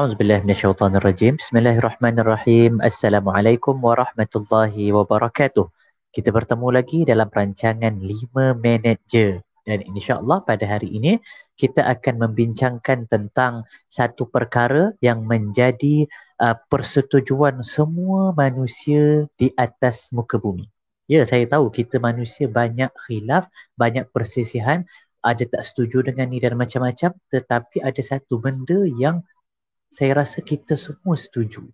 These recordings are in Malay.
A'udzu billahi minasyaitonir rajim. Bismillahirrahmanirrahim. Assalamualaikum warahmatullahi wabarakatuh. Kita bertemu lagi dalam rancangan 5 manager dan insyaallah pada hari ini kita akan membincangkan tentang satu perkara yang menjadi uh, persetujuan semua manusia di atas muka bumi. Ya, saya tahu kita manusia banyak khilaf, banyak perselisihan, ada tak setuju dengan ni dan macam-macam, tetapi ada satu benda yang saya rasa kita semua setuju.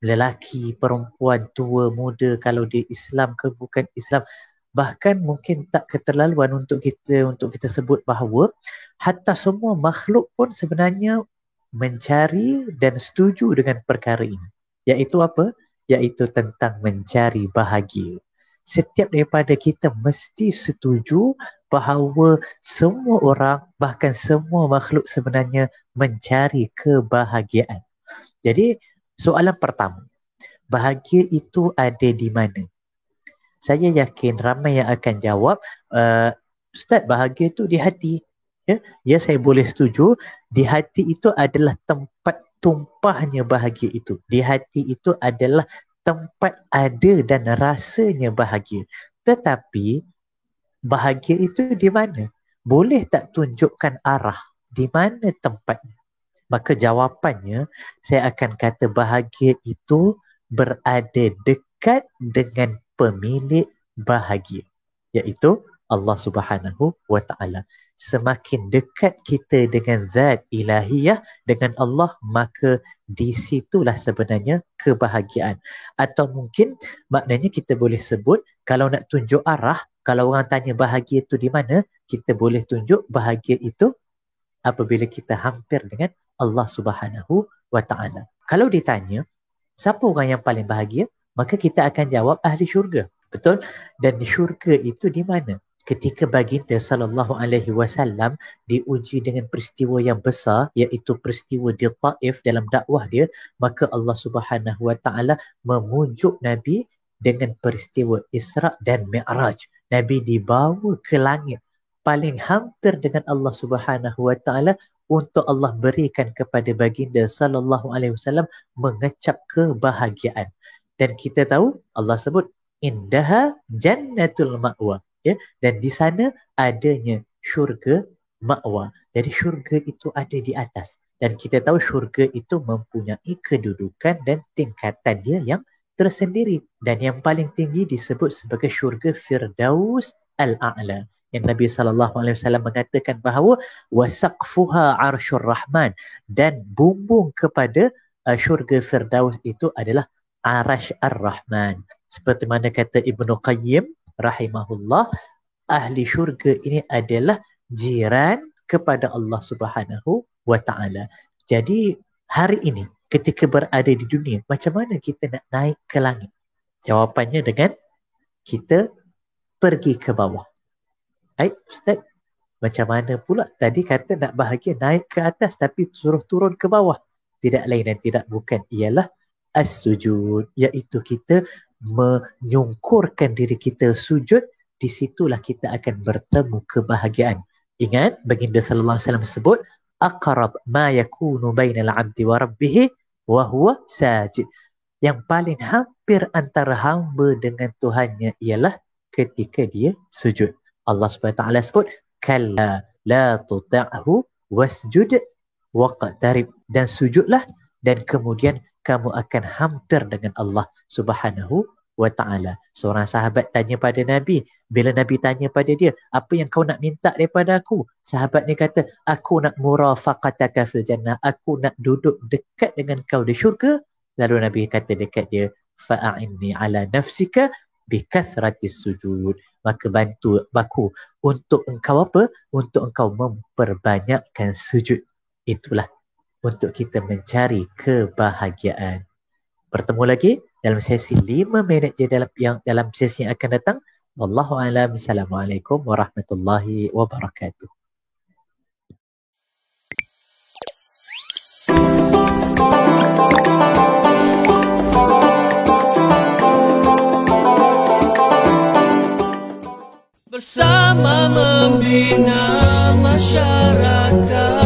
Lelaki, perempuan, tua, muda, kalau dia Islam ke bukan Islam. Bahkan mungkin tak keterlaluan untuk kita untuk kita sebut bahawa hatta semua makhluk pun sebenarnya mencari dan setuju dengan perkara ini. Iaitu apa? Iaitu tentang mencari bahagia. Setiap daripada kita mesti setuju bahawa semua orang bahkan semua makhluk sebenarnya mencari kebahagiaan. Jadi soalan pertama, bahagia itu ada di mana? Saya yakin ramai yang akan jawab, uh, Ustaz bahagia itu di hati. Ya? ya saya boleh setuju, di hati itu adalah tempat tumpahnya bahagia itu. Di hati itu adalah tempat ada dan rasanya bahagia. Tetapi bahagia itu di mana? Boleh tak tunjukkan arah di mana tempatnya? Maka jawapannya saya akan kata bahagia itu berada dekat dengan pemilik bahagia iaitu Allah Subhanahu wa taala. Semakin dekat kita dengan zat ilahiyah dengan Allah maka di situlah sebenarnya kebahagiaan. Atau mungkin maknanya kita boleh sebut kalau nak tunjuk arah kalau orang tanya bahagia itu di mana, kita boleh tunjuk bahagia itu apabila kita hampir dengan Allah Subhanahu wa taala. Kalau ditanya, siapa orang yang paling bahagia? Maka kita akan jawab ahli syurga. Betul? Dan syurga itu di mana? Ketika baginda sallallahu alaihi wasallam diuji dengan peristiwa yang besar iaitu peristiwa di Taif dalam dakwah dia, maka Allah Subhanahu wa taala memujuk Nabi dengan peristiwa Isra dan Mi'raj. Nabi dibawa ke langit paling hampir dengan Allah Subhanahu Wa Taala untuk Allah berikan kepada baginda sallallahu alaihi wasallam mengecap kebahagiaan. Dan kita tahu Allah sebut indaha jannatul ma'wa ya dan di sana adanya syurga ma'wa. Jadi syurga itu ada di atas dan kita tahu syurga itu mempunyai kedudukan dan tingkatan dia yang tersendiri dan yang paling tinggi disebut sebagai syurga Firdaus Al-A'la. Yang Nabi sallallahu alaihi wasallam mengatakan bahawa wasaqfuha arsyur rahman dan bumbung kepada uh, syurga Firdaus itu adalah arash ar-rahman. Seperti mana kata Ibnu Qayyim rahimahullah, ahli syurga ini adalah jiran kepada Allah Subhanahu wa taala. Jadi hari ini ketika berada di dunia, macam mana kita nak naik ke langit? Jawapannya dengan kita pergi ke bawah. Baik, Ustaz. Macam mana pula tadi kata nak bahagia naik ke atas tapi suruh turun ke bawah. Tidak lain dan tidak bukan ialah as-sujud. Iaitu kita menyungkurkan diri kita sujud. Di situlah kita akan bertemu kebahagiaan. Ingat, baginda sallallahu alaihi wasallam sebut, aqrab ma yakunu bainal 'abdi wa rabbih wa huwa sajid. Yang paling hampir antara hamba dengan Tuhannya ialah ketika dia sujud. Allah Subhanahu taala sebut kalla la tuta'hu wasjud waqtarib dan sujudlah dan kemudian kamu akan hampir dengan Allah Subhanahu wa taala. Seorang sahabat tanya pada Nabi, bila Nabi tanya pada dia, apa yang kau nak minta daripada aku? Sahabat ni kata, aku nak murafaqataka fil jannah, aku nak duduk dekat dengan kau di syurga. Lalu Nabi kata dekat dia, fa'inni ala nafsika bi kathratis sujud. Maka bantu aku untuk engkau apa? Untuk engkau memperbanyakkan sujud. Itulah untuk kita mencari kebahagiaan. Bertemu lagi dalam sesi 5 minit je dalam yang dalam sesi yang akan datang. Wallahu a'lam. Assalamualaikum warahmatullahi wabarakatuh. Bersama membina masyarakat